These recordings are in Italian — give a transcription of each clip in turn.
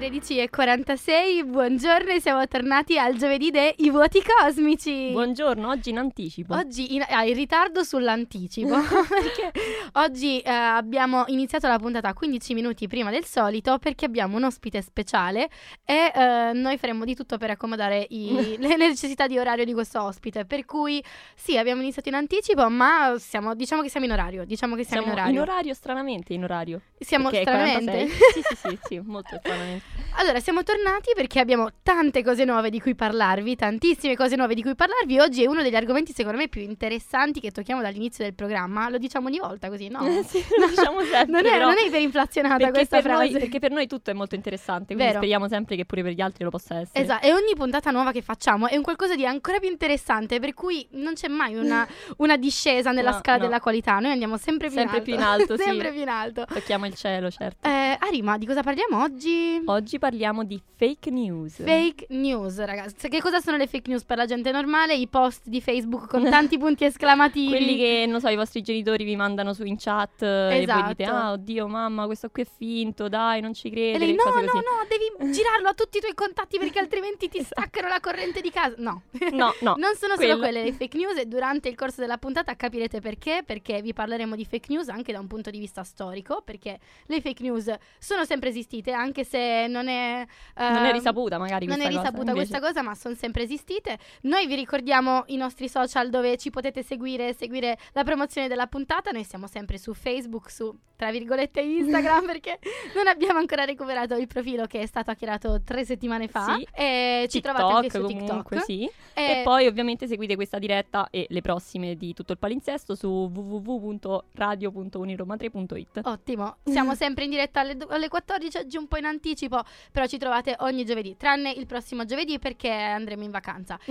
13.46, buongiorno e siamo tornati al giovedì dei vuoti cosmici. Buongiorno, oggi in anticipo. Oggi in, ah, in ritardo sull'anticipo perché oggi eh, abbiamo iniziato la puntata 15 minuti prima del solito perché abbiamo un ospite speciale e eh, noi faremo di tutto per accomodare i- le necessità di orario di questo ospite. Per cui sì, abbiamo iniziato in anticipo, ma siamo, diciamo che siamo in orario. Diciamo che siamo, Siamo in orario. stranamente in orario. Siamo stranamente. 46. sì, sì, sì, sì, molto stranamente. Allora, siamo tornati perché abbiamo tante cose nuove di cui parlarvi, tantissime cose nuove di cui parlarvi. Oggi è uno degli argomenti secondo me più interessanti che tocchiamo dall'inizio del programma. Lo diciamo ogni volta così, no? sì, lo diciamo sempre. Non è, non è iperinflazionata perché questa per, noi, frase. perché per noi tutto è molto interessante, quindi Vero. speriamo sempre che pure per gli altri lo possa essere. Esatto, e ogni puntata nuova che facciamo è un qualcosa di ancora più interessante, per cui non c'è mai una, una discesa nella No, scala no. della qualità. Noi andiamo sempre più Sempre in alto. più in alto, sì. sempre più in alto. Tocchiamo il cielo, certo. Eh, Arima, di cosa parliamo oggi? Oggi parliamo di fake news. Fake news, ragazzi. Che cosa sono le fake news per la gente normale? I post di Facebook con tanti punti esclamativi. Quelli che, non so, i vostri genitori vi mandano su in chat eh, e voi dite, Esatto. ah, oddio, mamma, questo qui è finto, dai, non ci E credere, lei, no, no, no, devi girarlo a tutti i tuoi contatti perché altrimenti ti staccano la corrente di casa. No. No, no, non sono quello- solo quelle le fake news e durante il corso della puntata capirete perché, perché vi parleremo di fake news anche da un punto di vista storico, perché le fake news sono sempre esistite, anche se non è... Non è ehm, risaputa magari Non è cosa, risaputa invece- questa cosa, ma sono sempre esistite. Noi vi ricordiamo i nostri social dove ci potete seguire, seguire la promozione della puntata. Noi siamo sempre su Facebook, su tra virgolette Instagram, perché non abbiamo ancora recuperato il profilo che è stato hackerato tre settimane fa. Sì. E ci TikTok, trovate anche su TikTok. sì. E- E poi ovviamente seguite questa diretta e le prossime di tutto il palinsesto su www.radio.uniroma3.it. Ottimo, siamo sempre in diretta alle, alle 14, oggi un po' in anticipo, però ci trovate ogni giovedì, tranne il prossimo giovedì perché andremo in vacanza.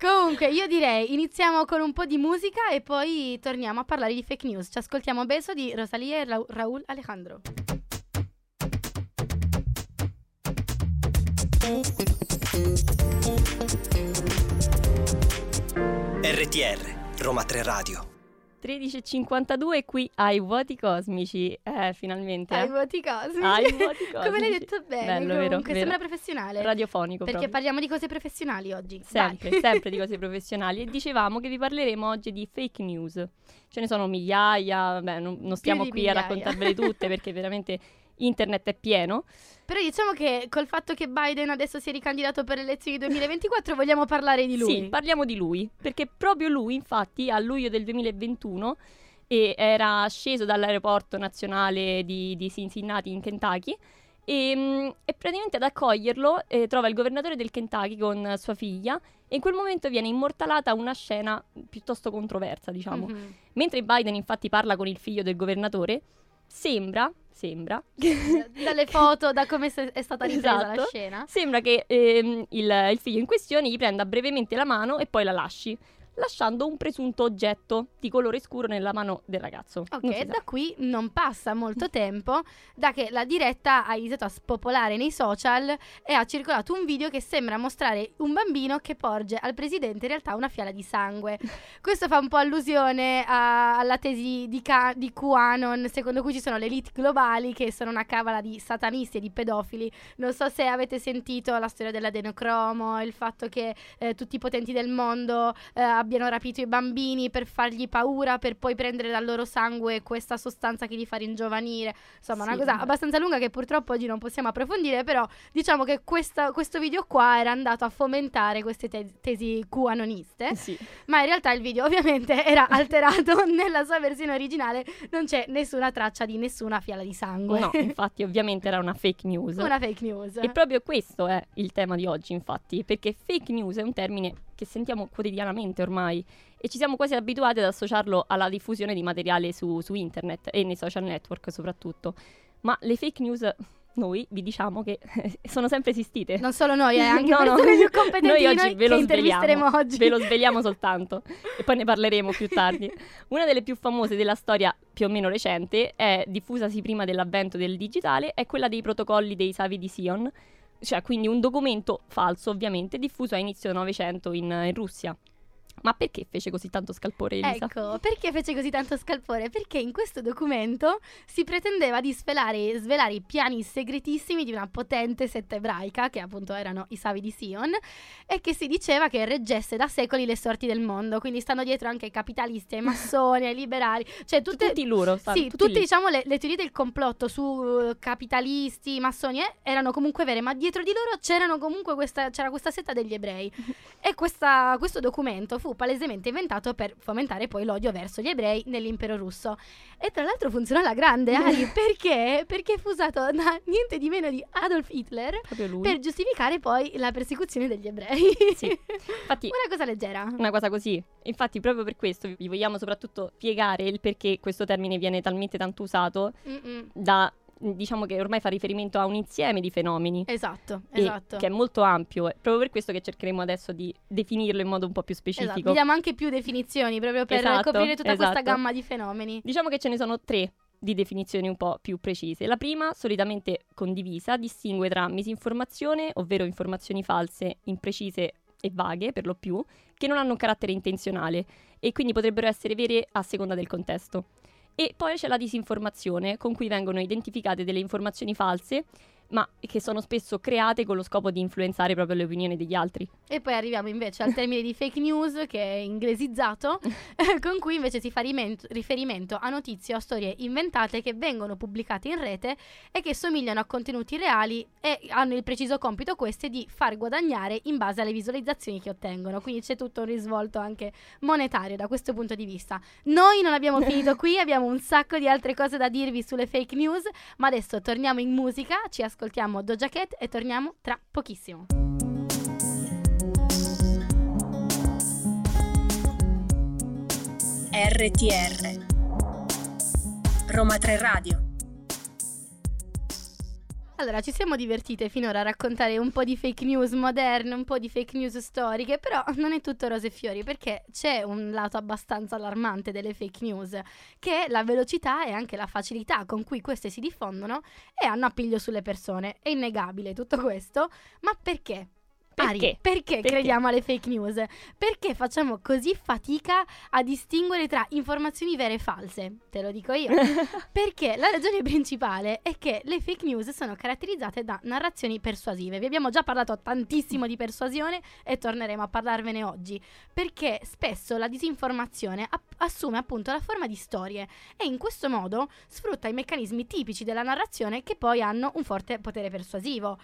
Comunque, io direi iniziamo con un po' di musica e poi torniamo a parlare di fake news. Ci ascoltiamo Beso di Rosalia e Ra- Raúl Alejandro. RTR Roma 3 Radio 13.52 qui ai vuoti cosmici. Eh, finalmente. Ai eh. voti cosmici. Ai vuoti Come l'hai cosmici. detto bene, Bello, vero, comunque, vero. sembra professionale. Radiofonico perché proprio. parliamo di cose professionali oggi. Sempre, Vai. sempre di cose professionali. E dicevamo che vi parleremo oggi di fake news. Ce ne sono migliaia, beh, non, non stiamo qui migliaia. a raccontarvele tutte perché veramente internet è pieno. Però diciamo che col fatto che Biden adesso si è ricandidato per le elezioni 2024 vogliamo parlare di lui. Sì, parliamo di lui, perché proprio lui, infatti, a luglio del 2021 e era sceso dall'aeroporto nazionale di, di Cincinnati in Kentucky e, mm, e praticamente ad accoglierlo eh, trova il governatore del Kentucky con sua figlia e in quel momento viene immortalata una scena piuttosto controversa, diciamo. Mhm. Mentre Biden infatti parla con il figlio del governatore, sembra, sembra, Dalle foto, da come è stata ripresa la Esatto. scena. Sembra che ehm, il, il figlio in questione gli prenda brevemente la mano e poi la lasci, lasciando un presunto oggetto di colore scuro nella mano del ragazzo. Ok, da qui non passa molto tempo da che la diretta ha iniziato a spopolare nei social e ha circolato un video che sembra mostrare un bambino che porge al presidente in realtà una fiala di sangue. Questo fa un po' allusione a- alla tesi di, Ca- di QAnon, secondo cui ci sono le elite globali che sono una cavala di satanisti e di pedofili. Non so se avete sentito la storia dell'adenocromo, il fatto che eh, tutti i potenti del mondo eh, abbiano rapito i bambini per fargli paura, per poi prendere dal loro sangue questa sostanza che li fa ringiovanire. Insomma, una Sì, cosa vabbè. abbastanza lunga che purtroppo oggi non possiamo approfondire, però diciamo che questa- questo video qua era andato a fomentare queste te- tesi QAnoniste. Sì. Ma in realtà il video ovviamente era alterato nella sua versione originale, non c'è nessuna traccia di nessuna fiala di sangue. No, infatti ovviamente era una fake news. Una fake news. E proprio questo è il tema di oggi, infatti, perché fake news è un termine che sentiamo quotidianamente ormai e ci siamo quasi abituati ad associarlo alla diffusione di materiale su, su internet e nei social network soprattutto. Ma le fake news noi vi diciamo che sono sempre esistite. Non solo noi, eh, anche No, no. persone più competenti Noi oggi noi ve lo intervisteremo oggi. ve lo sveliamo soltanto e poi ne parleremo più tardi. Una delle più famose della storia più o meno recente è diffusasi prima dell'avvento del digitale, è quella dei protocolli dei Savi di Sion, cioè quindi un documento falso ovviamente diffuso a inizio Novecento in, in Russia. Ma perché fece così tanto scalpore Elisa? Ecco, perché fece così tanto scalpore? Perché in questo documento si pretendeva di svelare, svelare i piani segretissimi di una potente setta ebraica, che appunto erano i Savi di Sion, e che si diceva che reggesse da secoli le sorti del mondo. Quindi stanno dietro anche ai capitalisti, ai massoni, ai liberali, cioè tutte, Tutti loro, sa- sì, tutti tutte diciamo le, le teorie del complotto su eh, capitalisti, massoni eh, erano comunque vere, ma dietro di loro c'erano comunque questa, c'era questa setta degli ebrei. E questa- questo documento fu palesemente inventato per fomentare poi l'odio verso gli ebrei nell'impero russo. E tra l'altro funzionò alla grande, Ari, perché? Perché fu usato da niente di meno di Adolf Hitler per giustificare poi la persecuzione degli ebrei. Sì. Infatti, Una cosa leggera. una cosa così. Infatti, proprio per questo vi vogliamo soprattutto spiegare il perché questo termine viene talmente tanto usato Mm-mm. da diciamo che ormai fa riferimento a un insieme di fenomeni. Esatto, esatto. che è molto ampio, è proprio per questo che cercheremo adesso di definirlo in modo un po' più Esatto, specifico. vi diamo anche più definizioni proprio per Esatto, coprire tutta questa esatto. gamma di fenomeni. Diciamo che ce ne sono tre di definizioni un po' più precise. La prima, solitamente condivisa, distingue tra misinformazione, ovvero informazioni false, imprecise e vaghe per lo più, che non hanno un carattere intenzionale e quindi potrebbero essere vere a seconda del contesto. E poi c'è la disinformazione, con cui vengono identificate delle informazioni false, ma che sono spesso create con lo scopo di influenzare proprio le opinioni degli altri. E poi arriviamo invece al termine di fake news che è inglesizzato, con cui invece si fa rimen- riferimento a notizie o storie inventate che vengono pubblicate in rete e che somigliano a contenuti reali e hanno il preciso compito queste di far guadagnare in base alle visualizzazioni che ottengono. Quindi c'è tutto un risvolto anche monetario da questo punto di vista. Noi non abbiamo finito qui, abbiamo un sacco di altre cose da dirvi sulle fake news, ma adesso torniamo in musica, ci ascoltiamo Doja Cat e torniamo tra pochissimo. RTR Roma 3 Radio Allora, ci siamo divertite finora a raccontare un po' di fake news moderne, un po' di fake news storiche, però non è tutto rose e fiori perché c'è un lato abbastanza allarmante delle fake news, che è la velocità e anche la facilità con cui queste si diffondono e hanno appiglio sulle persone. È innegabile tutto questo, ma perché? Ari, Perché? perché Perché? crediamo alle fake news? Perché facciamo così fatica a distinguere tra informazioni vere e false? Te lo dico io. Perché la ragione principale è che le fake news sono caratterizzate da narrazioni persuasive. Vi abbiamo già parlato tantissimo di persuasione e torneremo a parlarvene oggi. Perché spesso la disinformazione app- assume appunto la forma di storie e in questo modo sfrutta i meccanismi tipici della narrazione che poi hanno un forte potere persuasivo.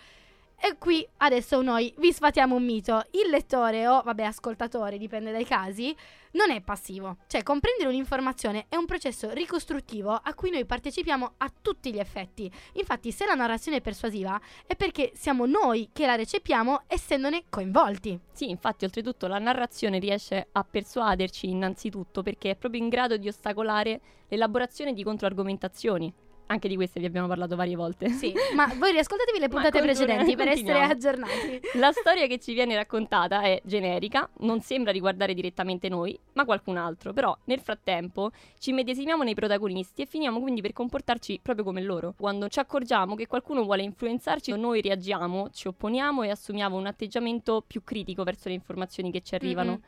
E qui adesso noi vi sfatiamo un mito. Il lettore o, vabbè, ascoltatore, dipende dai casi, non è passivo. Cioè, comprendere un'informazione è un processo ricostruttivo a cui noi partecipiamo a tutti gli effetti. Infatti, se la narrazione è persuasiva, è perché siamo noi che la recepiamo essendone coinvolti. Sì, infatti, oltretutto la narrazione riesce a persuaderci innanzitutto perché è proprio in grado di ostacolare l'elaborazione di controargomentazioni. Anche di queste vi abbiamo parlato varie volte. Sì, ma voi riascoltatevi le puntate precedenti per essere aggiornati. La storia che ci viene raccontata è generica, non sembra riguardare direttamente noi, ma qualcun altro. Però nel frattempo ci medesimiamo nei protagonisti e finiamo quindi per comportarci proprio come loro. Quando ci accorgiamo che qualcuno vuole influenzarci, noi reagiamo, ci opponiamo e assumiamo un atteggiamento più critico verso le informazioni che ci arrivano. Mhm.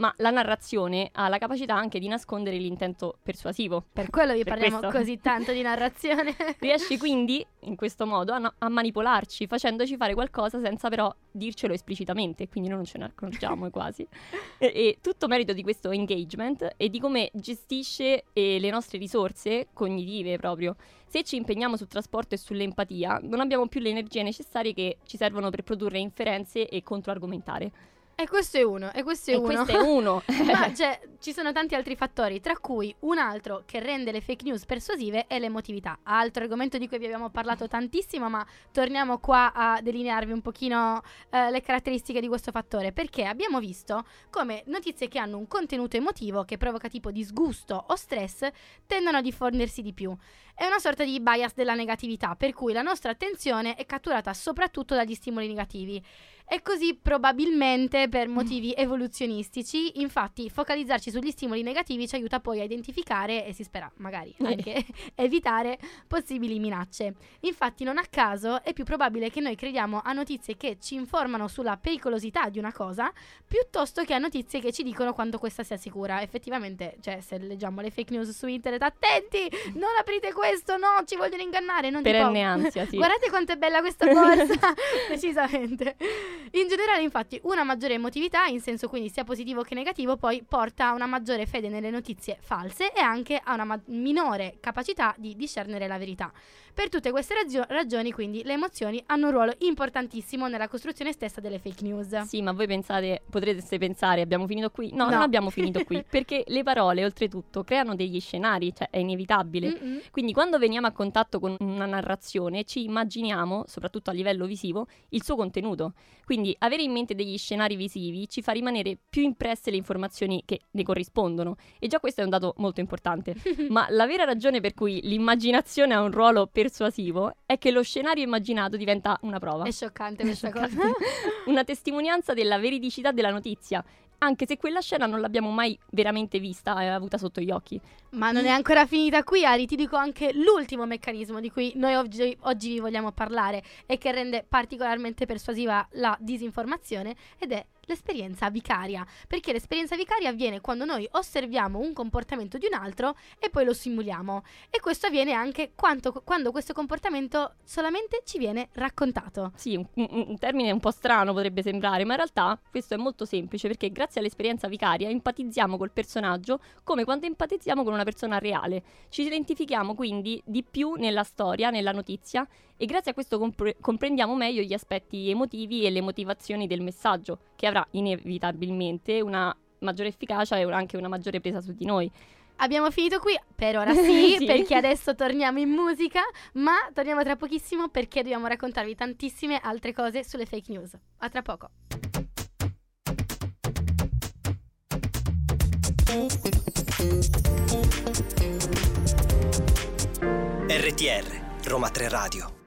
Ma la narrazione ha la capacità anche di nascondere l'intento persuasivo. Per quello vi Per parliamo questo. così tanto di narrazione. Riesce quindi, in questo modo, a, na- a manipolarci, facendoci fare qualcosa senza però dircelo esplicitamente, quindi noi non ce ne accorgiamo quasi. E, e tutto merito di questo engagement e di come gestisce eh, le nostre risorse cognitive proprio. Se ci impegniamo sul trasporto e sull'empatia, non abbiamo più le energie necessarie che ci servono per produrre inferenze e controargomentare. E questo è uno, e questo è e uno. questo è uno. Ma cioè, ci sono tanti altri fattori, tra cui un altro che rende le fake news persuasive è l'emotività. Altro argomento di cui vi abbiamo parlato tantissimo, ma torniamo qua a delinearvi un pochino eh, le caratteristiche di questo fattore, perché abbiamo visto come notizie che hanno un contenuto emotivo che provoca tipo disgusto o stress tendono a diffondersi di più. È una sorta di bias della negatività, per cui la nostra attenzione è catturata soprattutto dagli stimoli negativi. E così probabilmente per motivi evoluzionistici, infatti focalizzarci sugli stimoli negativi ci aiuta poi a identificare e si spera magari anche evitare possibili minacce. Infatti non a caso è più probabile che noi crediamo a notizie che ci informano sulla pericolosità di una cosa piuttosto che a notizie che ci dicono quanto questa sia sicura. Effettivamente, cioè se leggiamo le fake news su internet, attenti, non aprite questo, no, ci vogliono ingannare, non Perenne tipo, ansia, sì. Guardate quanto è bella questa borsa, decisamente. In generale, infatti, una maggiore emotività, in senso quindi sia positivo che negativo, poi porta a una maggiore fede nelle notizie false e anche a una ma- minore capacità di discernere la verità. Per tutte queste ragio- ragioni, quindi, le emozioni hanno un ruolo importantissimo nella costruzione stessa delle fake news. Sì, ma voi pensate, potreste pensare, abbiamo finito qui? No, No. non abbiamo finito qui, perché le parole, oltretutto, creano degli scenari, cioè è inevitabile. Mm-mm. Quindi quando veniamo a contatto con una narrazione ci immaginiamo, soprattutto a livello visivo, il suo contenuto. Quindi avere in mente degli scenari visivi ci fa rimanere più impresse le informazioni che ne corrispondono. E già questo è un dato molto importante. Ma la vera ragione per cui l'immaginazione ha un ruolo persuasivo è che lo scenario immaginato diventa una prova. È scioccante questa cosa. una testimonianza della veridicità della notizia, anche se quella scena non l'abbiamo mai veramente vista e avuta sotto gli occhi. Ma non è ancora finita qui, Ari. Ti dico anche l'ultimo meccanismo di cui noi oggi, oggi vi vogliamo parlare e che rende particolarmente persuasiva la disinformazione ed è l'esperienza vicaria. Perché l'esperienza vicaria avviene quando noi osserviamo un comportamento di un altro e poi lo simuliamo. E questo avviene anche quanto- quando questo comportamento solamente ci viene raccontato. Sì, un, un- termine un po' strano potrebbe sembrare, ma in realtà questo è molto semplice perché grazie all'esperienza vicaria empatizziamo col personaggio come quando empatizziamo con una persona reale. Ci identifichiamo quindi di più nella storia, nella notizia e grazie a questo compre- comprendiamo meglio gli aspetti emotivi e le motivazioni del messaggio, che avrà inevitabilmente una maggiore efficacia e anche una maggiore presa su di noi. Abbiamo finito qui, per ora sì, Sì. perché adesso torniamo in musica, ma torniamo tra pochissimo perché dobbiamo raccontarvi tantissime altre cose sulle fake news. A tra poco. RTR, Roma 3 Radio.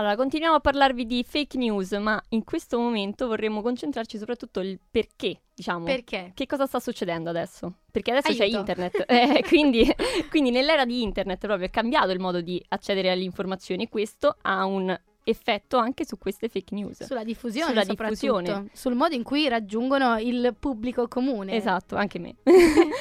Allora, continuiamo a parlarvi di fake news, ma in questo momento vorremmo concentrarci soprattutto il perché, diciamo. Perché? Che cosa sta succedendo adesso? Perché adesso c'è Aiuto. internet, eh, quindi, quindi nell'era di internet proprio è cambiato il modo di accedere alle informazioni e questo ha un effetto anche su queste fake news. Sulla diffusione, Sulla diffusione. Sul modo in cui raggiungono il pubblico comune. Esatto, anche me.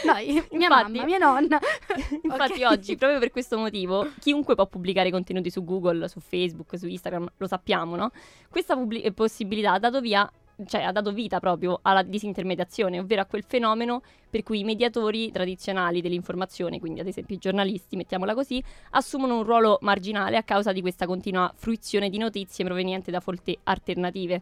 No, io- mia Infatti- mamma, mia nonna. Infatti Ok. oggi, proprio per questo motivo, chiunque può pubblicare contenuti su Google, su Facebook, su Instagram, lo sappiamo, no? Questa pubblic- eh, possibilità ha dato via cioè ha dato vita proprio alla disintermediazione, ovvero a quel fenomeno per cui i mediatori tradizionali dell'informazione, quindi ad esempio i giornalisti, mettiamola così, assumono un ruolo marginale a causa di questa continua fruizione di notizie provenienti da fonti alternative.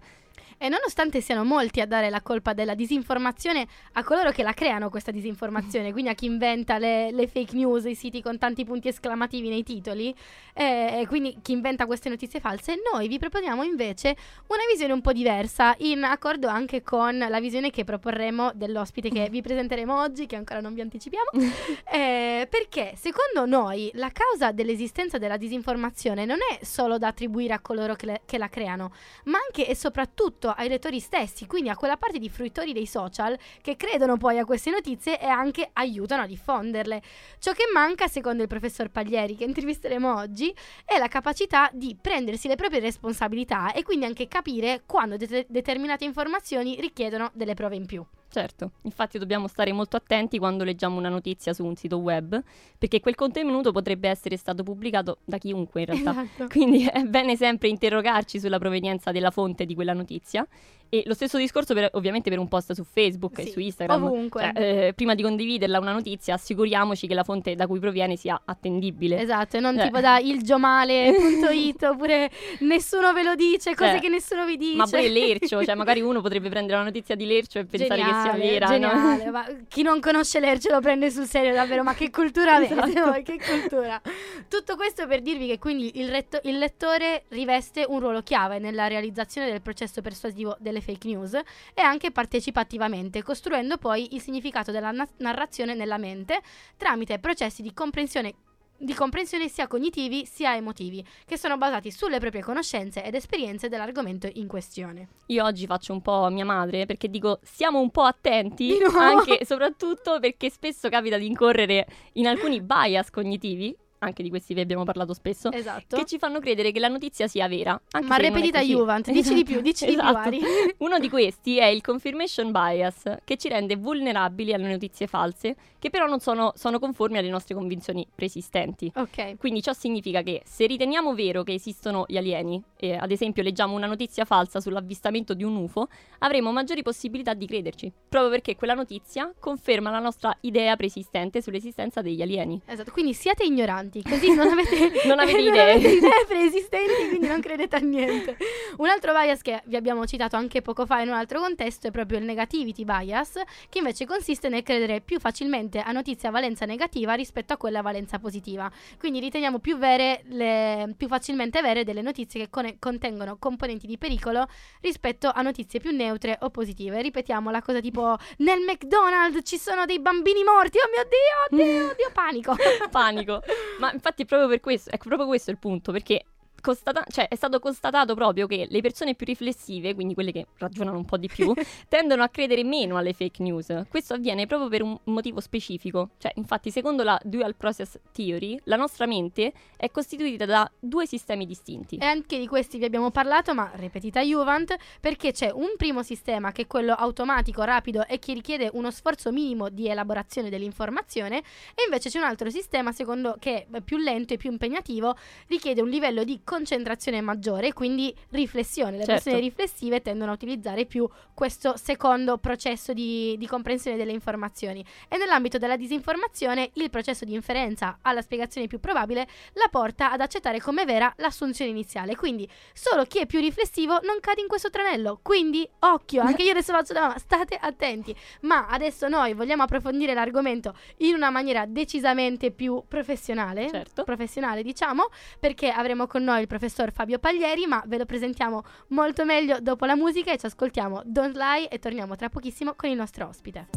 E nonostante siano molti a dare la colpa della disinformazione a coloro che la creano questa disinformazione, quindi a chi inventa le, le fake news, i siti con tanti punti esclamativi nei titoli, eh, quindi chi inventa queste notizie false, noi vi proponiamo invece una visione un po' diversa, in accordo anche con la visione che proporremo dell'ospite che vi presenteremo oggi, che ancora non vi anticipiamo. Eh, perché secondo noi la causa dell'esistenza della disinformazione non è solo da attribuire a coloro che, le- che la creano, ma anche e soprattutto ai lettori stessi, quindi a quella parte di fruitori dei social che credono poi a queste notizie e anche aiutano a diffonderle. Ciò che manca, secondo il professor Paglieri, che intervisteremo oggi, è la capacità di prendersi le proprie responsabilità e quindi anche capire quando det- determinate informazioni richiedono delle prove in più. Certo, infatti dobbiamo stare molto attenti quando leggiamo una notizia su un sito web, perché quel contenuto potrebbe essere stato pubblicato da chiunque in realtà. Esatto. Quindi è bene sempre interrogarci sulla provenienza della fonte di quella notizia E lo stesso discorso per- ovviamente per un post su Facebook Sì, e su Instagram. ovunque. Cioè, eh, prima di condividerla una notizia, assicuriamoci che la fonte da cui proviene sia attendibile. Esatto, e non Eh. tipo da ilgiomale.it oppure nessuno ve lo dice, cose Cioè, che nessuno vi dice. Ma pure Lercio, cioè magari uno potrebbe prendere la notizia di Lercio e pensare che sia Geniale, vera. no? Geniale, ma chi non conosce Lercio lo prende sul serio davvero, ma che cultura avete Esatto. voi, che cultura. Tutto questo per dirvi che quindi il, retto- il lettore riveste un ruolo chiave nella realizzazione del processo persuasivo delle fake news e anche partecipa attivamente, costruendo poi il significato della na- narrazione nella mente tramite processi di comprensione di comprensione sia cognitivi sia emotivi, che sono basati sulle proprie conoscenze ed esperienze dell'argomento in questione. Io oggi faccio un po' mia madre perché dico siamo un po' attenti, anche soprattutto perché spesso capita di incorrere in alcuni bias cognitivi, anche di questi vi abbiamo parlato spesso, Esatto. che ci fanno credere che la notizia sia vera. anche Ma ripetita. Juvent, dici di più, dici di più, Esatto. Ari. Uno di questi è il confirmation bias, che ci rende vulnerabili alle notizie false, che però non sono, sono conformi alle nostre convinzioni preesistenti. Ok. Quindi ciò significa che se riteniamo vero che esistono gli alieni, e ad esempio leggiamo una notizia falsa sull'avvistamento di un UFO, avremo maggiori possibilità di crederci, proprio perché quella notizia conferma la nostra idea preesistente sull'esistenza degli alieni. Esatto, quindi siate ignoranti, così non avete, Non avete idee. idee preesistenti, quindi non credete a niente. Un altro bias che vi abbiamo citato anche poco fa in un altro contesto è proprio il negativity bias, che invece consiste nel credere più facilmente a notizie a valenza negativa rispetto a quelle a valenza positiva. Quindi riteniamo più, vere le- più facilmente vere delle notizie che cone- contengono componenti di pericolo rispetto a notizie più neutre o positive. Ripetiamo la cosa tipo nel McDonald's ci sono dei bambini morti, oh mio Dio, oddio, oddio, panico. Panico. Ma infatti è proprio per questo, è proprio questo il punto, perché constata- cioè, è stato constatato proprio che le persone più riflessive, quindi quelle che ragionano un po' di più, tendono a credere meno alle fake news. Questo avviene proprio per un motivo specifico. Cioè, infatti, secondo la Dual Process Theory, la nostra mente è costituita da due sistemi distinti. E anche di questi vi abbiamo parlato, ma ripetita Juvent, perché c'è un primo sistema che è quello automatico, rapido e che richiede uno sforzo minimo di elaborazione dell'informazione, e invece c'è un altro sistema, secondo che è più lento e più impegnativo, richiede un livello di concentrazione maggiore quindi riflessione. Le Certo. persone riflessive tendono a utilizzare più questo secondo processo di, di comprensione delle informazioni. E nell'ambito della disinformazione, il processo di inferenza alla spiegazione più probabile la porta ad accettare come vera l'assunzione iniziale. Quindi solo chi è più riflessivo non cade in questo tranello. Quindi occhio, anche io adesso faccio da mamma, state attenti. Ma adesso noi vogliamo approfondire l'argomento in una maniera decisamente più professionale. Certo. Professionale, diciamo, perché avremo con noi il professor Fabio Paglieri, ma ve lo presentiamo molto meglio dopo la musica e ci ascoltiamo Don't Lie e torniamo tra pochissimo con il nostro ospite.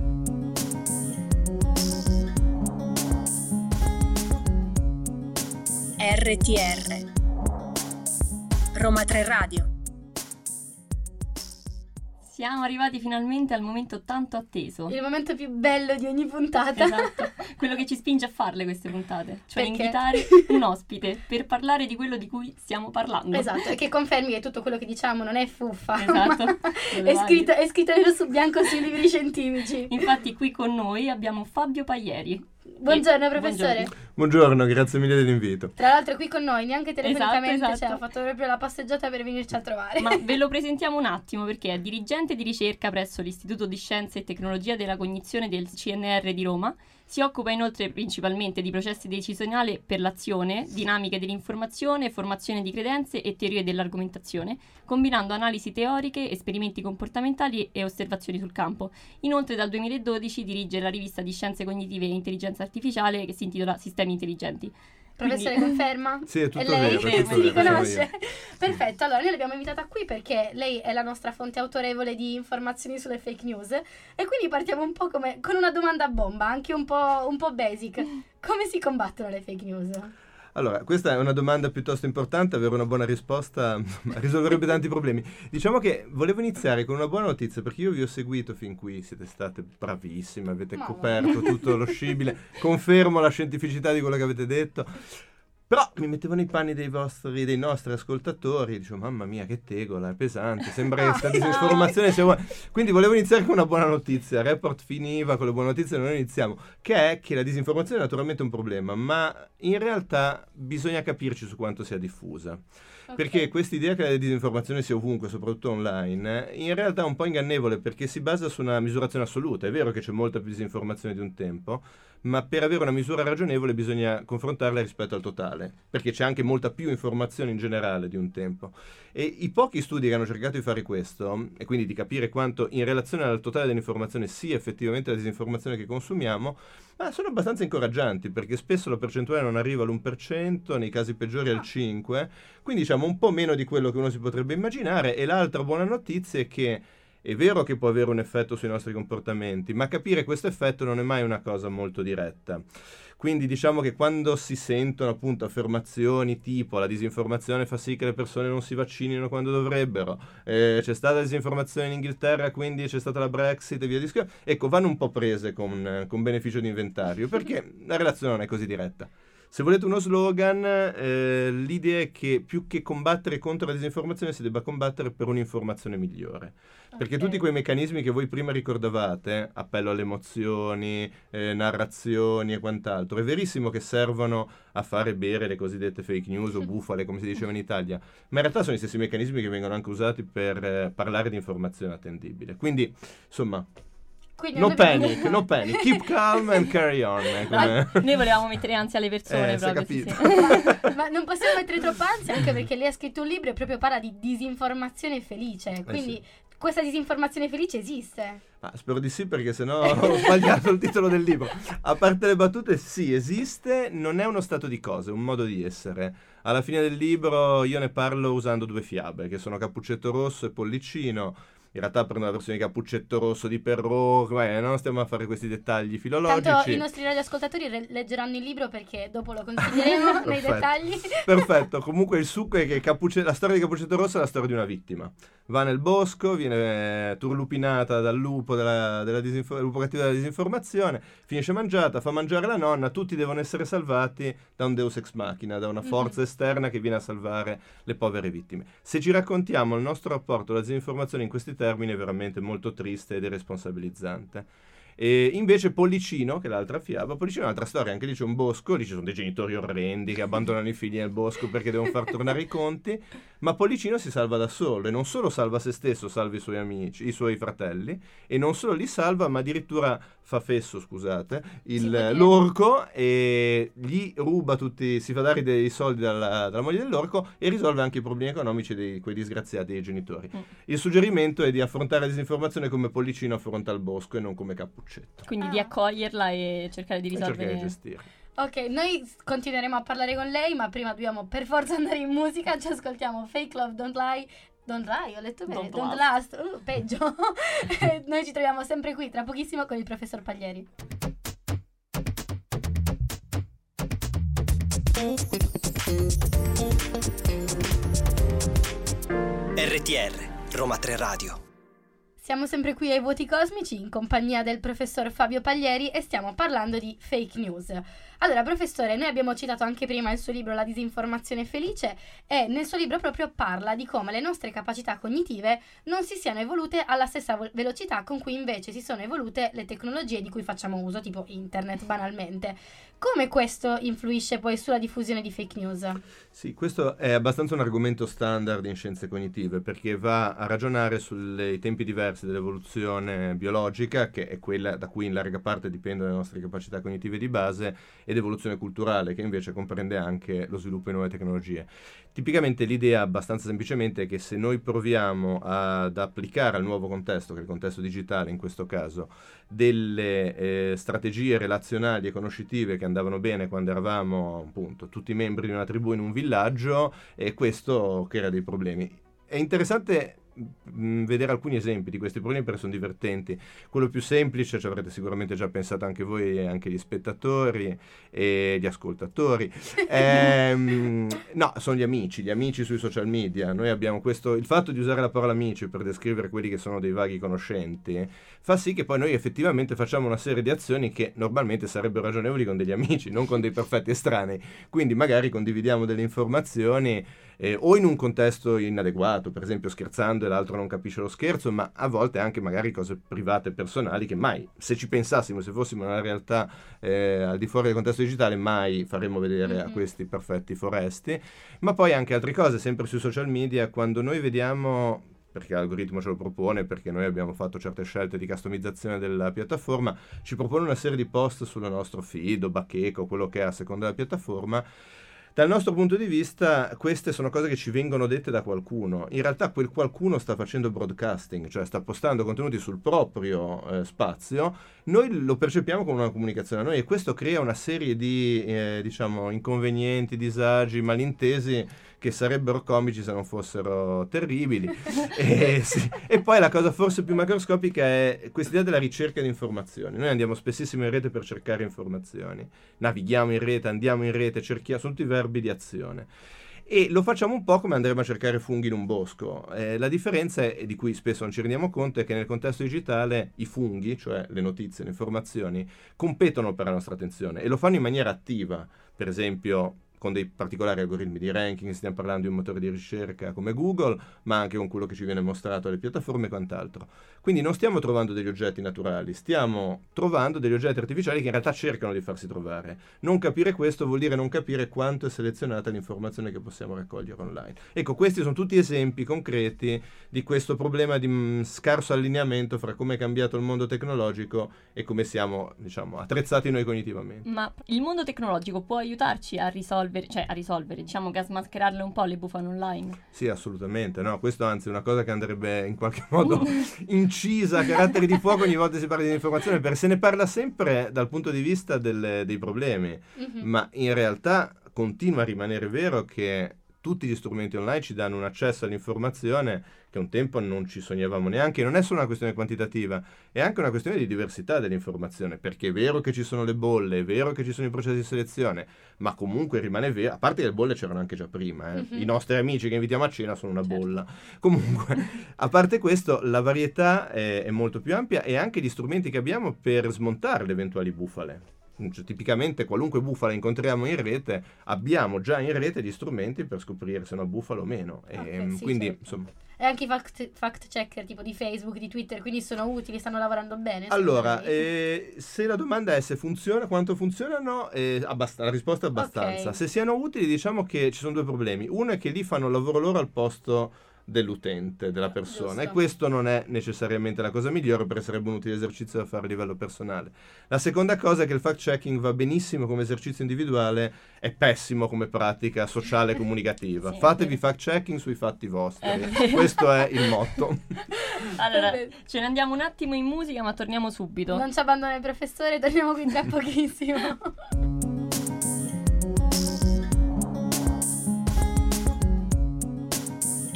RTR Roma 3 Radio Siamo arrivati finalmente al momento tanto atteso. Il momento più bello di ogni puntata. Esatto, quello che ci spinge a farle queste puntate, cioè Perché? invitare un ospite per parlare di quello di cui stiamo parlando. Esatto, e che confermi che tutto quello che diciamo non è fuffa. Esatto. è, scritto, è scritto nero su bianco sui libri scientifici. Infatti qui con noi abbiamo Fabio Paglieri. Buongiorno, professore. buongiorno. Buongiorno, grazie mille dell'invito. Tra l'altro è qui con noi, neanche telefonicamente, Esatto, cioè, esatto. ha fatto proprio la passeggiata per venirci a trovare. Ma ve lo presentiamo un attimo perché è dirigente di ricerca presso l'Istituto di Scienze e Tecnologia della Cognizione del CNR di Roma. Si occupa inoltre principalmente di processi decisionali per l'azione, dinamiche dell'informazione, formazione di credenze e teorie dell'argomentazione, combinando analisi teoriche, esperimenti comportamentali e osservazioni sul campo. Inoltre dal 2012 dirige la rivista di scienze cognitive e intelligenza artificiale che si intitola Sistemi Intelligenti. Professore Quindi- conferma? Sì, è tutto E lei? vero, è tutto si vero, riconosce? Perfetto, allora noi l'abbiamo invitata qui perché lei è la nostra fonte autorevole di informazioni sulle fake news e quindi partiamo un po' come, con una domanda a bomba, anche un po', un po' basic. Come si combattono le fake news? Allora, questa è una domanda piuttosto importante, avere una buona risposta risolverebbe tanti problemi. Diciamo che volevo iniziare con una buona notizia perché io vi ho seguito fin qui, siete state bravissime, avete Ma coperto tutto lo scibile, confermo la scientificità di quello che avete detto. Però mi mettevo nei panni dei vostri, dei nostri ascoltatori, dicevo mamma mia che tegola, è pesante, sembra che disinformazione sia buona. Quindi volevo iniziare con una buona notizia, il report finiva con le buone notizie, noi iniziamo, che è che la disinformazione è naturalmente un problema, ma in realtà bisogna capirci su quanto sia diffusa. Perché quest'idea che la disinformazione sia ovunque, soprattutto online, in realtà è un po' ingannevole perché si basa su una misurazione assoluta. È vero che c'è molta più disinformazione di un tempo, ma per avere una misura ragionevole bisogna confrontarla rispetto al totale, perché c'è anche molta più informazione in generale di un tempo. E i pochi studi che hanno cercato di fare questo, e quindi di capire quanto in relazione al totale dell'informazione sia effettivamente la disinformazione che consumiamo, ma sono abbastanza incoraggianti, perché spesso la percentuale non arriva all'1%, nei casi peggiori al 5%, quindi diciamo un po' meno di quello che uno si potrebbe immaginare. E l'altra buona notizia è che è vero che può avere un effetto sui nostri comportamenti, ma capire questo effetto non è mai una cosa molto diretta. Quindi diciamo che quando si sentono appunto affermazioni tipo la disinformazione fa sì che le persone non si vaccinino quando dovrebbero, eh, c'è stata disinformazione in Inghilterra, quindi c'è stata la Brexit e via discorrendo, ecco, vanno un po' prese con, con beneficio di inventario, perché la relazione non è così diretta. Se volete uno slogan, eh, l'idea è che più che combattere contro la disinformazione si debba combattere per un'informazione migliore. Perché Ok. tutti quei meccanismi che voi prima ricordavate, appello alle emozioni, eh, narrazioni e quant'altro, è verissimo che servono a fare bere le cosiddette fake news o bufale, come si diceva in Italia, ma in realtà sono gli stessi meccanismi che vengono anche usati per eh, parlare di informazione attendibile. Quindi, insomma, Quindi no dobbiamo- panic, no panic, keep calm and carry on. eh, come- Noi volevamo mettere ansia alle persone Eh, proprio. sì, sì. Ma non possiamo mettere troppa ansia anche perché lei ha scritto un libro e proprio parla di disinformazione felice. Quindi Eh, sì. questa disinformazione felice esiste. Ma spero di sì perché sennò ho sbagliato il titolo del libro. A parte le battute, sì, esiste, non è uno stato di cose, è un modo di essere. Alla fine del libro io ne parlo usando due fiabe, che sono Cappuccetto Rosso e Pollicino. In realtà prendo la versione di Cappuccetto Rosso di Perrault, beh, non stiamo a fare questi dettagli filologici. Tanto i nostri radioascoltatori re- leggeranno il libro perché dopo lo consiglieremo nei dettagli. Perfetto, comunque il succo è che Cappucce- la storia di Cappuccetto Rosso è la storia di una vittima. Va nel bosco, viene eh, turlupinata dal lupo, della, della disinfo- lupo cattivo della disinformazione, finisce mangiata, fa mangiare la nonna, tutti devono essere salvati da un deus ex machina, da una forza esterna che viene a salvare le povere vittime. Se ci raccontiamo il nostro rapporto alla disinformazione in questi termini è veramente molto triste ed è responsabilizzante. E invece Pollicino, che è l'altra fiaba, Pollicino è un'altra storia, anche lì c'è un bosco, lì ci sono dei genitori orrendi che abbandonano i figli nel bosco perché devono far tornare i conti, ma Pollicino si salva da solo e non solo salva se stesso, salva i suoi amici, i suoi fratelli, e non solo li salva, ma addirittura fa fesso, scusate, il- Sì, l'orco e gli ruba tutti, si fa dare dei soldi dalla, dalla moglie dell'orco e risolve anche i problemi economici di quei disgraziati dei genitori. Mm. Il suggerimento è di affrontare la disinformazione come Pollicino affronta il bosco e non come Cappuccetto. Quindi Ah. di accoglierla e cercare di E cercare risolvere. di gestirla. Ok, noi continueremo a parlare con lei, ma prima dobbiamo per forza andare in musica. Ci ascoltiamo Fake Love, Don't Lie. Don't lie, ho letto bene. Don't Don't, last. Uh, peggio. E noi ci troviamo sempre qui, tra pochissimo, con il professor Paglieri. RTR, Roma 3 Radio. Siamo sempre qui ai Voti Cosmici in compagnia del professor Fabio Paglieri e stiamo parlando di fake news. Allora, professore, noi abbiamo citato anche prima il suo libro La disinformazione felice e nel suo libro proprio parla di come le nostre capacità cognitive non si siano evolute alla stessa vo- velocità con cui invece si sono evolute le tecnologie di cui facciamo uso, tipo internet banalmente. Come questo influisce poi sulla diffusione di fake news? Sì, questo è abbastanza un argomento standard in scienze cognitive perché va a ragionare sui tempi diversi dell'evoluzione biologica, che è quella da cui in larga parte dipendono le nostre capacità cognitive di base, ed evoluzione culturale, che invece comprende anche lo sviluppo di nuove tecnologie. Tipicamente l'idea, abbastanza semplicemente, è che se noi proviamo ad applicare al nuovo contesto, che è il contesto digitale in questo caso, delle eh, strategie relazionali e conoscitive che andavano bene quando eravamo appunto tutti membri di una tribù in un villaggio e questo crea dei problemi. È interessante vedere alcuni esempi di questi problemi perché sono divertenti. Quello più semplice, ci avrete sicuramente già pensato anche voi e anche gli spettatori e gli ascoltatori. Ehm, no, sono gli amici, gli amici sui social media. Noi abbiamo questo, il fatto di usare la parola amici per descrivere quelli che sono dei vaghi conoscenti fa sì che poi noi effettivamente facciamo una serie di azioni che normalmente sarebbero ragionevoli con degli amici, non con dei perfetti estranei. Quindi magari condividiamo delle informazioni eh, o in un contesto inadeguato, per esempio scherzando e l'altro non capisce lo scherzo, ma a volte anche magari cose private e personali che mai, se ci pensassimo, se fossimo nella realtà eh, al di fuori del contesto digitale, mai faremmo vedere Mhm. a questi perfetti foresti, ma poi anche altre cose, sempre sui social media, quando noi vediamo perché l'algoritmo ce lo propone, perché noi abbiamo fatto certe scelte di customizzazione della piattaforma, ci propone una serie di post sul nostro feed o bacheca o quello che è a seconda della piattaforma. Dal nostro punto di vista, queste sono cose che ci vengono dette da qualcuno. In realtà, quel qualcuno sta facendo broadcasting, cioè sta postando contenuti sul proprio eh, spazio. Noi lo percepiamo come una comunicazione a noi e questo crea una serie di, eh, diciamo, inconvenienti, disagi, malintesi che sarebbero comici se non fossero terribili. e, sì. E poi la cosa forse più macroscopica è questa idea della ricerca di informazioni. Noi andiamo spessissimo in rete per cercare informazioni, navighiamo in rete, andiamo in rete, cerchiamo, sono tutti verbi di azione. E lo facciamo un po' come andremo a cercare funghi in un bosco. Eh, la differenza, è, di cui spesso non ci rendiamo conto, è che nel contesto digitale i funghi, cioè le notizie, le informazioni, competono per la nostra attenzione e lo fanno in maniera attiva. Per esempio, con dei particolari algoritmi di ranking, stiamo parlando di un motore di ricerca come Google, ma anche con quello che ci viene mostrato alle piattaforme e quant'altro. Quindi non stiamo trovando degli oggetti naturali, stiamo trovando degli oggetti artificiali che in realtà cercano di farsi trovare. Non capire questo vuol dire non capire quanto è selezionata l'informazione che possiamo raccogliere online. Ecco, questi sono tutti esempi concreti di questo problema di mh, scarso allineamento fra come è cambiato il mondo tecnologico e come siamo, diciamo, attrezzati noi cognitivamente. Ma il mondo tecnologico può aiutarci a risolvere, cioè a risolvere, diciamo che a smascherarle un po' le bufale online? Sì, assolutamente. No, questo anzi è una cosa che andrebbe in qualche modo incisa a caratteri di fuoco ogni volta che si parla di informazione, perché se ne parla sempre dal punto di vista delle- dei problemi, Mhm. ma in realtà continua a rimanere vero che tutti gli strumenti online ci danno un accesso all'informazione che un tempo non ci sognavamo neanche. Non è solo una questione quantitativa, è anche una questione di diversità dell'informazione, perché è vero che ci sono le bolle, è vero che ci sono i processi di selezione, ma comunque rimane vero, a parte che le bolle c'erano anche già prima, eh. Mhm. i nostri amici che invitiamo a cena sono una Certo. bolla. Comunque, a parte questo, la varietà è, è molto più ampia e anche gli strumenti che abbiamo per smontare le eventuali bufale. Cioè, tipicamente qualunque bufala incontriamo in rete, abbiamo già in rete gli strumenti per scoprire se è una bufala o meno. E, Ok, sì, quindi, certo. insomma, E anche i fact, fact checker tipo di Facebook, di Twitter, quindi sono utili, stanno lavorando bene. Allora, eh, se la domanda è se funziona, quanto funzionano, eh, abbast- la risposta è abbastanza. Ok. Se siano utili, diciamo che ci sono due problemi. Uno è che lì fanno il lavoro loro al posto dell'utente, della persona, e questo non è necessariamente la cosa migliore perché sarebbe un utile esercizio da fare a livello personale. La seconda cosa è che il fact-checking va benissimo come esercizio individuale, è pessimo come pratica sociale e comunicativa. Sì, Fatevi fact-checking sui fatti vostri. È. Questo è il motto. Allora, ce ne andiamo un attimo in musica, ma torniamo subito. Non ci abbandona il professore, torniamo qui tra pochissimo.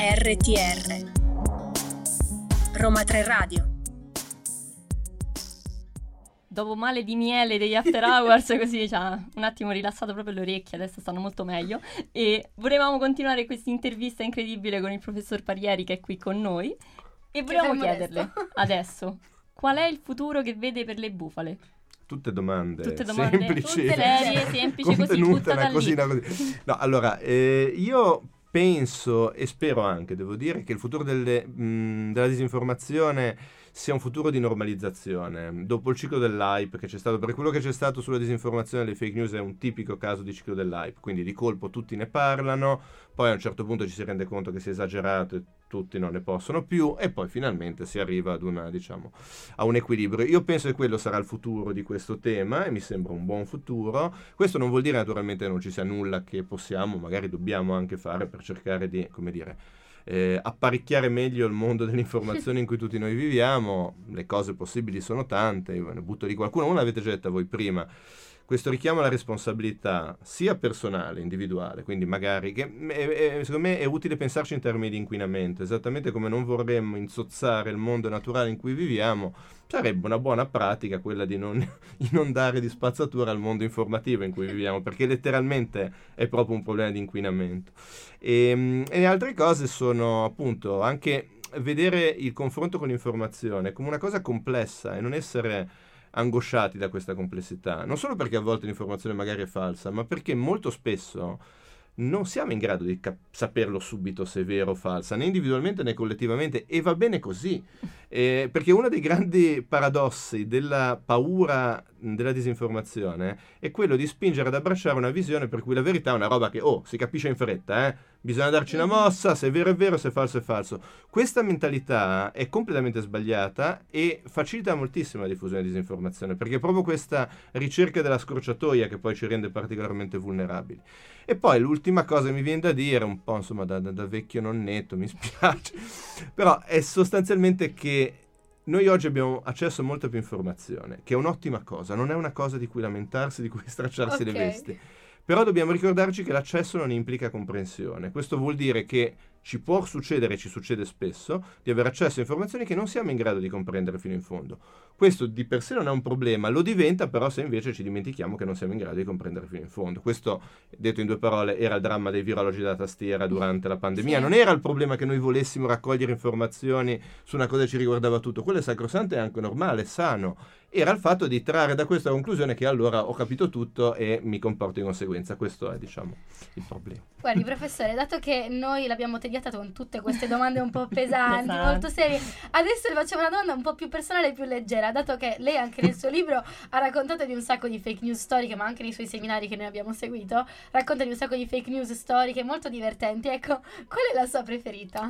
RTR Roma 3 Radio Dopo male di miele degli after hours, così ci ha un attimo rilassato proprio le orecchie, adesso stanno molto meglio. E volevamo continuare questa intervista incredibile con il professor Parieri che è qui con noi. E volevamo chiederle adesso qual è il futuro che vede per le bufale? Tutte domande, Tutte domande, semplici, tutte serie, semplici, così, buttata così. No, allora, eh, io penso e spero anche, devo dire, che il futuro delle, mh, della disinformazione sia un futuro di normalizzazione. Dopo il ciclo dell'hype che c'è stato, perché quello che c'è stato sulla disinformazione e le fake news è un tipico caso di ciclo dell'hype, quindi di colpo tutti ne parlano, poi a un certo punto ci si rende conto che si è esagerato e tutti non ne possono più e poi finalmente si arriva ad una, diciamo, a un equilibrio. Io penso che quello sarà il futuro di questo tema e mi sembra un buon futuro. Questo non vuol dire naturalmente che non ci sia nulla che possiamo, magari dobbiamo anche fare per cercare di, come dire, eh, apparecchiare meglio il mondo dell'informazione in cui tutti noi viviamo. Le cose possibili sono tante, io ne butto di qualcuno, una l'avete già detta voi prima. Questo richiamo alla responsabilità sia personale, individuale, quindi magari che è- è- secondo me è utile pensarci in termini di inquinamento, esattamente come non vorremmo insozzare il mondo naturale in cui viviamo, sarebbe una buona pratica quella di non inondare di spazzatura il mondo informativo in cui viviamo, perché letteralmente è proprio un problema di inquinamento. E, e le altre cose sono appunto anche vedere il confronto con l'informazione come una cosa complessa e non essere angosciati da questa complessità, non solo perché a volte l'informazione magari è falsa, ma perché molto spesso non siamo in grado di cap- saperlo subito se è vero o falsa, né individualmente né collettivamente, e va bene così. Eh, perché uno dei grandi paradossi della paura della disinformazione è quello di spingere ad abbracciare una visione per cui la verità è una roba che, oh, si capisce in fretta, eh? bisogna darci una mossa, se è vero è vero, se è falso è falso. Questa mentalità è completamente sbagliata e facilita moltissimo la diffusione di disinformazione, perché è proprio questa ricerca della scorciatoia che poi ci rende particolarmente vulnerabili. E poi l'ultima cosa che mi viene da dire, un po' insomma da, da, da vecchio nonnetto, mi spiace, però è sostanzialmente che noi oggi abbiamo accesso a molta più informazione, che è un'ottima cosa, non è una cosa di cui lamentarsi, di cui stracciarsi Ok. le vesti. Però dobbiamo ricordarci che l'accesso non implica comprensione. Questo vuol dire che ci può succedere, ci succede spesso, di avere accesso a informazioni che non siamo in grado di comprendere fino in fondo. Questo di per sé non è un problema, lo diventa però se invece ci dimentichiamo che non siamo in grado di comprendere fino in fondo. Questo, detto in due parole, era il dramma dei virologi da tastiera durante la pandemia. Non era il problema che noi volessimo raccogliere informazioni su una cosa che ci riguardava tutto. Quello è sacrosanto e anche normale, sano. Era il fatto di trarre da questa conclusione che allora ho capito tutto e mi comporto di conseguenza. Questo è, diciamo, il problema. Guardi, professore, dato che noi l'abbiamo tediata con tutte queste domande un po' pesanti, Pesanti. molto serie, adesso le facciamo una domanda un po' più personale e più leggera, dato che lei anche nel suo libro ha raccontato di un sacco di fake news storiche, ma anche nei suoi seminari che noi abbiamo seguito, racconta di un sacco di fake news storiche molto divertenti. Ecco, qual è la sua preferita?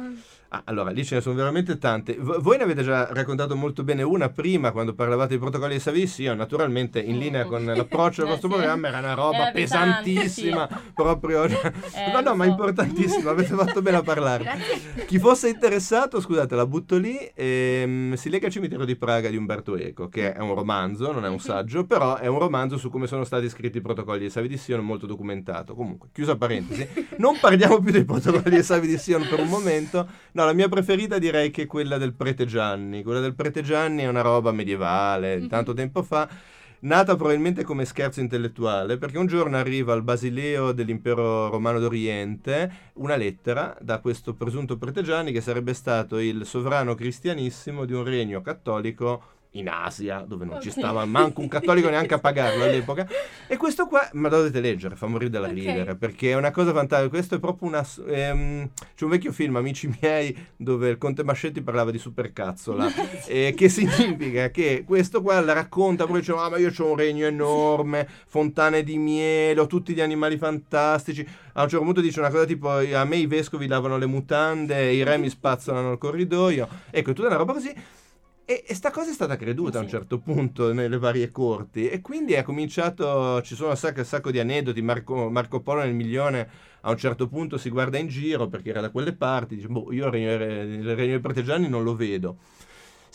Ah, allora, lì ce ne sono veramente tante. V- voi ne avete già raccontato molto bene una prima, quando parlavate dei protocolli di Savisi. Io, naturalmente, in linea con l'approccio del Eh, vostro sì. programma, era una roba Era pesante, pesantissima. Proprio. Eh, no, no, ma importantissima. Avete fatto bene a parlare. Grazie. Chi fosse interessato, scusate, la butto lì. ehm, si lega al cimitero di Praga di Umberto Eco, che è un romanzo, non è un saggio, però è un romanzo su come sono stati scritti i protocolli di Savi di Sion, molto documentato. Comunque, chiusa parentesi, non parliamo più dei protocolli di Savi di Sion per un momento. No, la mia preferita direi che è quella del prete Gianni. Quella del prete Gianni è una roba medievale, tanto tempo fa. Nata probabilmente come scherzo intellettuale, perché un giorno arriva al Basileo dell'impero romano d'Oriente una lettera da questo presunto prete Gianni che sarebbe stato il sovrano cristianissimo di un regno cattolico in Asia, dove non ci Ok. stava manco un cattolico neanche a pagarlo all'epoca. E questo qua, ma lo dovete leggere, fa morire dalla Ok. ridere, perché è una cosa fantastica. Questo è proprio una... ehm, c'è un vecchio film, Amici miei, dove il conte Mascetti parlava di supercazzola. eh, che significa che questo qua la racconta, poi dice, ah ma io ho un regno enorme, fontane di miele, ho tutti gli animali fantastici. A un certo punto dice una cosa tipo, a me i vescovi lavano le mutande, i re mi spazzolano il corridoio. Ecco, tutta una roba così. E, e sta cosa è stata creduta a un Sì. certo punto nelle varie corti e quindi è cominciato, ci sono un sacco, un sacco di aneddoti, Marco, Marco Polo nel milione a un certo punto si guarda in giro perché era da quelle parti, dice, boh, io il regno, il regno dei partigiani non lo vedo.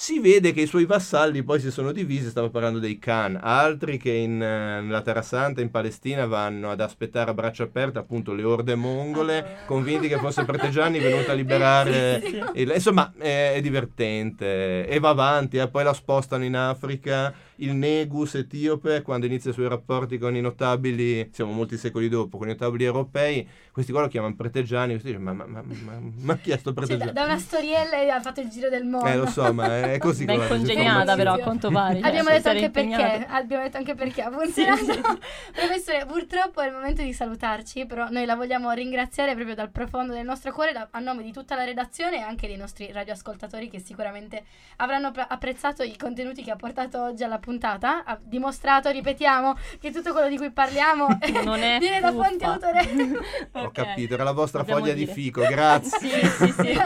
Si vede che i suoi vassalli poi si sono divisi, stavo parlando dei Khan, altri che in, eh, nella Terra Santa, in Palestina, vanno ad aspettare a braccia aperte appunto le orde mongole, convinti che fosse Partigiani venuto a liberare il- insomma, è, è divertente e va avanti. eh, Poi la spostano in Africa. Il Negus etiope, quando inizia i suoi rapporti con i notabili, siamo molti secoli dopo, con i notabili europei, questi qua lo chiamano preteggiani. Questi dicono, ma, ma, ma, ma, ma chi è sto Cioè, da, da una storiella e ha fatto il giro del mondo. Eh, lo so, ma è così. Ben congegnata però a quanto pare. cioè, Abbiamo detto anche perché, abbiamo detto anche perché ha funzionato. Professore, purtroppo è il momento di salutarci, però noi la vogliamo ringraziare proprio dal profondo del nostro cuore, da- a nome di tutta la redazione e anche dei nostri radioascoltatori che sicuramente avranno pr- apprezzato i contenuti che ha portato oggi alla puntata. Ha dimostrato, ripetiamo, che tutto quello di cui parliamo Non è viene da fonti autorevoli. Ho Ok. capito, era la vostra Dobbiamo foglia di dire. fico, grazie. Sì, sì, sì.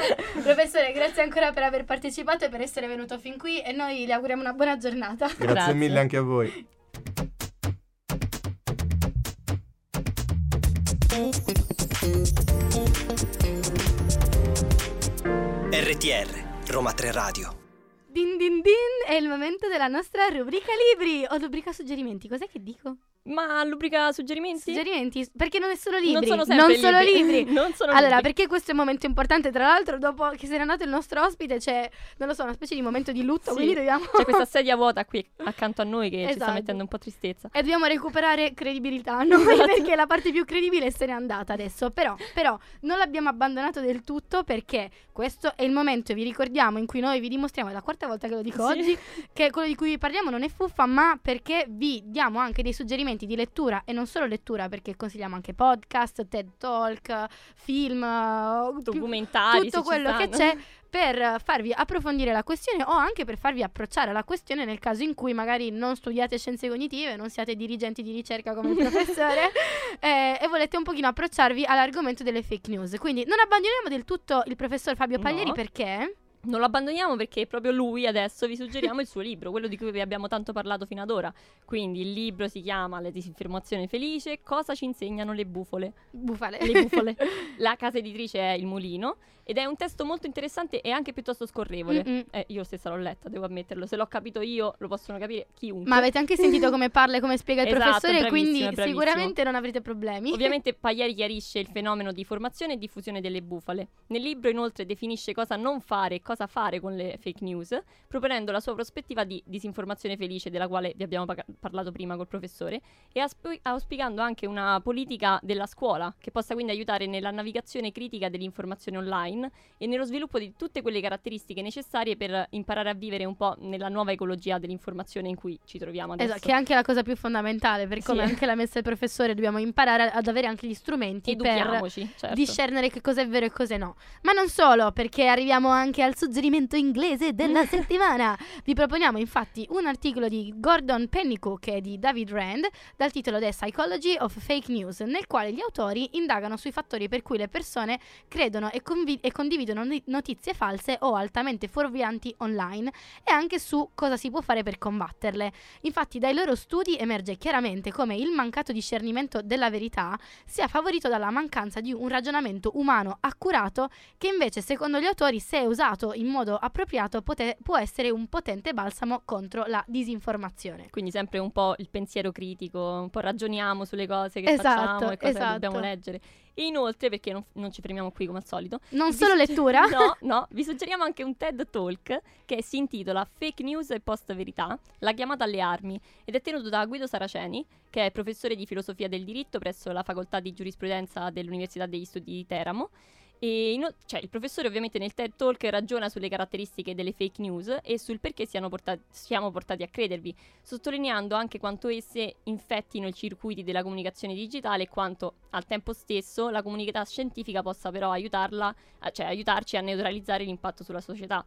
Professore, grazie ancora per aver partecipato e per essere venuto fin qui e noi le auguriamo una buona giornata. Grazie Grazie. mille anche a voi. RTR, Roma 3 Radio. Din din din, è il momento della nostra rubrica libri o rubrica suggerimenti. Cos'è che dico? Ma rubrica suggerimenti? Suggerimenti, perché non è solo libri. Non sono sempre solo libri. libri. non sono Allora, libri. perché questo è un momento importante? Tra l'altro, dopo che se n'è andato il nostro ospite, c'è, non lo so, una specie di momento di lutto. Sì. Quindi dobbiamo. C'è questa sedia vuota qui accanto a noi che ci sta Esatto. mettendo un po' tristezza. E dobbiamo recuperare credibilità noi Esatto. perché la parte più credibile se n'è andata adesso. Però, però, non l'abbiamo abbandonato del tutto perché questo è il momento, vi ricordiamo, in cui noi vi dimostriamo, è la quarta volta che lo dico Sì. oggi, che quello di cui vi parliamo non è fuffa, ma perché vi diamo anche dei suggerimenti strumenti di lettura e non solo lettura perché consigliamo anche podcast, TED Talk, film, eh, Documentari, tutto quello che c'è per farvi approfondire la questione o anche per farvi approcciare alla questione nel caso in cui magari non studiate scienze cognitive, non siate dirigenti di ricerca come il professore eh, e volete un pochino approcciarvi all'argomento delle fake news. Quindi non abbandoniamo del tutto il professor Fabio Pagliari No. perché... Non lo abbandoniamo perché proprio lui adesso vi suggeriamo il suo libro, quello di cui vi abbiamo tanto parlato fino ad ora. Quindi il libro si chiama La disinformazione felice, cosa ci insegnano le bufole? Bufale. Le bufole. La casa editrice è Il Mulino ed è un testo molto interessante e anche piuttosto scorrevole. Eh, io stessa l'ho letta, devo ammetterlo. Se l'ho capito io, lo possono capire chiunque. Ma avete anche sentito come parla e come spiega il Esatto, professore, quindi bravissimo. sicuramente non avrete problemi. Ovviamente Pagliari chiarisce il fenomeno di formazione e diffusione delle bufale. Nel libro inoltre definisce cosa non fare e cosa fare con le fake news, proponendo la sua prospettiva di disinformazione felice della quale vi abbiamo paga- parlato prima col professore e asp- auspicando anche una politica della scuola che possa quindi aiutare nella navigazione critica dell'informazione online e nello sviluppo di tutte quelle caratteristiche necessarie per imparare a vivere un po' nella nuova ecologia dell'informazione in cui ci troviamo adesso. Esatto, che è anche la cosa più fondamentale, per Sì. come anche l'ha messa il professore, dobbiamo imparare ad avere anche gli strumenti per certo. discernere che cosa è vero e cosa no. Ma non solo, perché arriviamo anche al suggerimento inglese della settimana. Vi proponiamo infatti un articolo di Gordon Pennycook e di David Rand dal titolo The Psychology of Fake News, nel quale gli autori indagano sui fattori per cui le persone credono e, convi- e condividono notizie false o altamente fuorvianti online e anche su cosa si può fare per combatterle. Infatti dai loro studi emerge chiaramente come il mancato discernimento della verità sia favorito dalla mancanza di un ragionamento umano accurato che invece secondo gli autori se usato in modo appropriato pote- può essere un potente balsamo contro la disinformazione. Quindi sempre un po' il pensiero critico, un po' ragioniamo sulle cose che Esatto, facciamo e cosa esatto. dobbiamo leggere. E inoltre, perché non, non ci fermiamo qui come al solito, Non solo sugge- lettura, No, no, vi suggeriamo anche un TED Talk che si intitola Fake News e Post Verità, la chiamata alle armi, ed è tenuto da Guido Saraceni, che è professore di filosofia del diritto presso la facoltà di giurisprudenza dell'Università degli Studi di Teramo. E ino- cioè, il professore ovviamente nel TED Talk ragiona sulle caratteristiche delle fake news e sul perché siano porta- siamo portati a credervi, sottolineando anche quanto esse infettino i circuiti della comunicazione digitale e quanto al tempo stesso la comunità scientifica possa però aiutarla, cioè aiutarci a neutralizzare l'impatto sulla società.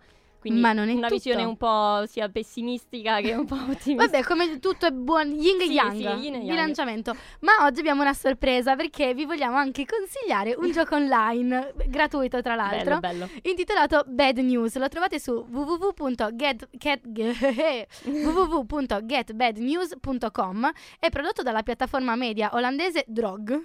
Quindi Ma non è una tutto. visione un po' sia pessimistica che un po' ottimistica. Vabbè, come tutto è buon yin e Sì, yang, sì, yin e yang. bilanciamento. Ma oggi abbiamo una sorpresa perché vi vogliamo anche consigliare un gioco online gratuito tra l'altro. bello, bello. intitolato Bad News. Lo trovate su www.get- get- www.getbadnews.com. È prodotto dalla piattaforma media olandese Drog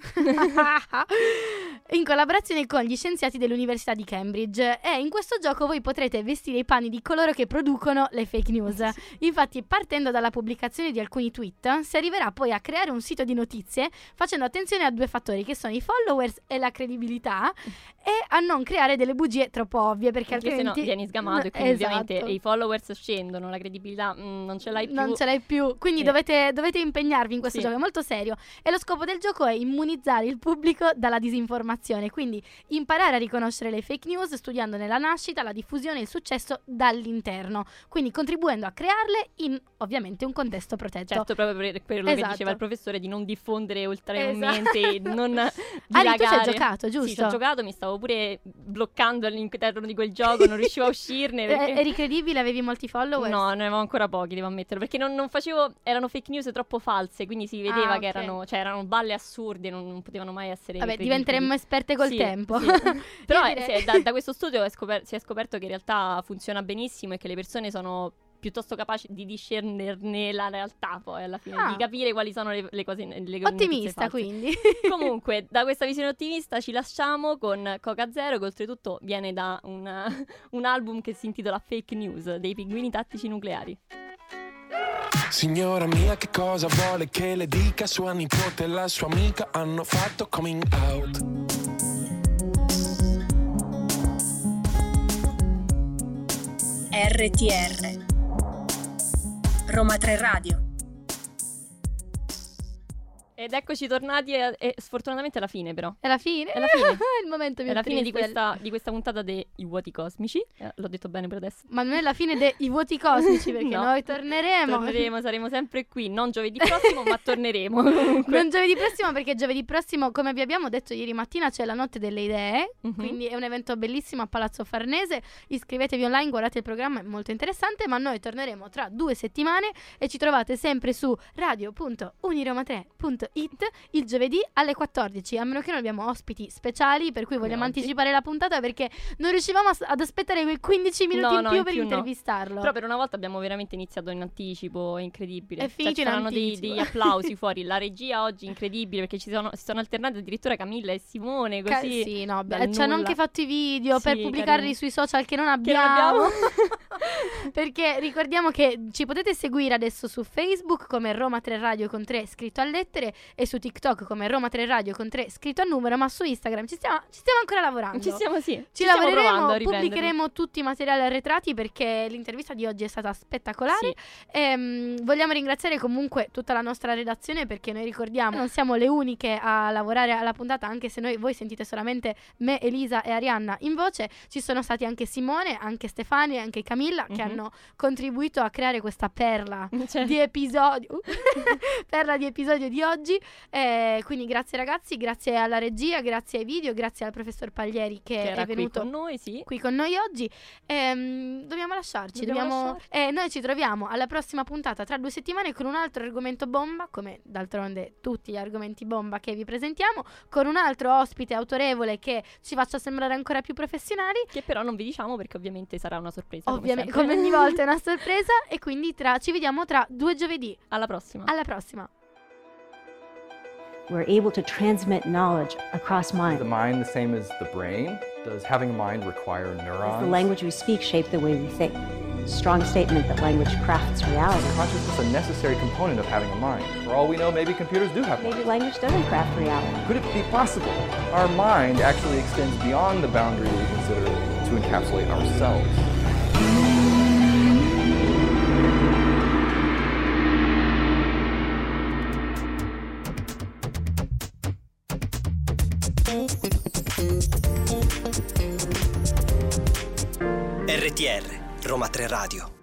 in collaborazione con gli scienziati dell'Università di Cambridge. E in questo gioco voi potrete vestire i panni di coloro che producono le fake news. Infatti, partendo dalla pubblicazione di alcuni tweet, si arriverà poi a creare un sito di notizie facendo attenzione a due fattori che sono i followers e la credibilità e a non creare delle bugie troppo ovvie perché Perché se no altrimenti vieni sgamato e quindi Esatto. ovviamente i followers scendono, la credibilità mm, non ce l'hai più. non ce l'hai più. Quindi Sì. dovete, dovete impegnarvi in questo Sì. gioco, è molto serio. E lo scopo del gioco è immunizzare il pubblico dalla disinformazione. Quindi imparare a riconoscere le fake news studiandone la nascita, la diffusione e il successo dall'interno. Quindi contribuendo a crearle in ovviamente un contesto protetto. Certo, proprio per quello che Esatto. diceva il professore di non diffondere ulteriormente, non Ali, tu ci hai dilagare. giocato, giusto? Sì, ci ho giocato, mi stavo pure bloccando all'interno di quel gioco, non riuscivo a uscirne. Eh, Perché... Eri credibile? Avevi molti follower? No, ne avevo ancora pochi, devo ammetterlo, perché non, non facevo, erano fake news troppo false, quindi si vedeva Ah, ok. che erano, cioè, erano balle assurde, non, non potevano mai essere Vabbè, diventeremmo esperte col Sì, tempo. sì. Però direi- se- da, da questo studio è scoper- si è scoperto che in realtà funziona benissimo e che le persone sono piuttosto capaci di discernerne la realtà poi alla fine, Ah. di capire quali sono le, le cose le Ottimista, quindi. Comunque, da questa visione ottimista ci lasciamo con Coca Zero, che oltretutto viene da una- un album che si intitola Fake News, dei pinguini tattici nucleari. Signora mia, che cosa vuole che le dica? Sua nipote e la sua amica hanno fatto coming out. RTR Roma 3 Radio Ed eccoci tornati e, e sfortunatamente alla fine però. È la fine? È la fine. il momento più È la fine di questa, di questa puntata dei vuoti cosmici. Eh, l'ho detto bene per adesso. Ma non è la fine dei vuoti cosmici perché No. noi torneremo. Torneremo, saremo sempre qui, non giovedì prossimo, ma torneremo. comunque. Non giovedì prossimo perché giovedì prossimo, come vi abbiamo detto ieri mattina, c'è la notte delle idee, Mhm. quindi è un evento bellissimo a Palazzo Farnese. Iscrivetevi online, guardate il programma, è molto interessante, ma noi torneremo tra due settimane e ci trovate sempre su radio.uniroma3.it il giovedì alle 14, a meno che non abbiamo ospiti speciali, per cui vogliamo oggi. anticipare la puntata perché non riuscivamo a- ad aspettare quei 15 minuti No, in no, più in per più no. intervistarlo. Però per una volta abbiamo veramente iniziato in anticipo, è incredibile. È Cioè, finito ci in saranno dei- degli applausi fuori. La regia oggi incredibile perché ci sono, si sono alternate addirittura Camilla e Simone Ca- così. sì, no, beh, ci hanno nulla. anche fatto i video per Sì, pubblicarli carini. sui social che non Che abbiamo. abbiamo. Perché ricordiamo che ci potete seguire adesso su Facebook come Roma 3 Radio con 3 scritto a lettere e su TikTok come Roma 3 Radio con 3 scritto a numero, ma su Instagram ci stiamo, ci stiamo ancora lavorando. Ci siamo, sì. Ci, stiamo lavoreremo, pubblicheremo tutti i materiali arretrati perché l'intervista di oggi è stata spettacolare. Sì. Ehm, vogliamo ringraziare comunque tutta la nostra redazione perché noi ricordiamo non siamo le uniche a lavorare alla puntata, anche se noi, voi sentite solamente me, Elisa e Arianna in voce. Ci sono stati anche Simone, anche Stefania e anche Camilla che Mhm. hanno contribuito a creare questa perla Cioè, di episodio perla di episodio di oggi Eh, quindi grazie ragazzi grazie alla regia grazie ai video grazie al professor Paglieri che, che è qui venuto con noi, sì. qui con noi oggi. Ehm, dobbiamo lasciarci. Dobbiamo Dobbiamo, eh, noi ci troviamo alla prossima puntata tra due settimane con un altro argomento bomba, come d'altronde tutti gli argomenti bomba che vi presentiamo, con un altro ospite autorevole che ci faccia sembrare ancora più professionali. Che però non vi diciamo perché ovviamente sarà una sorpresa. come Ovviamente, sempre. come ogni volta è una sorpresa. E quindi tra- ci vediamo tra due giovedì. Alla prossima. Alla prossima. We're able to transmit knowledge across Is the mind. mind the same as the brain? Does having a mind require Does neurons? the language we speak shape the way we think? Strong statement that language crafts reality. Consciousness a necessary component of having a mind. For all we know, maybe computers do have Maybe minds. language doesn't craft reality. Could it be possible? Our mind actually extends beyond the boundary we consider to encapsulate ourselves. RTR, Roma 3 Radio.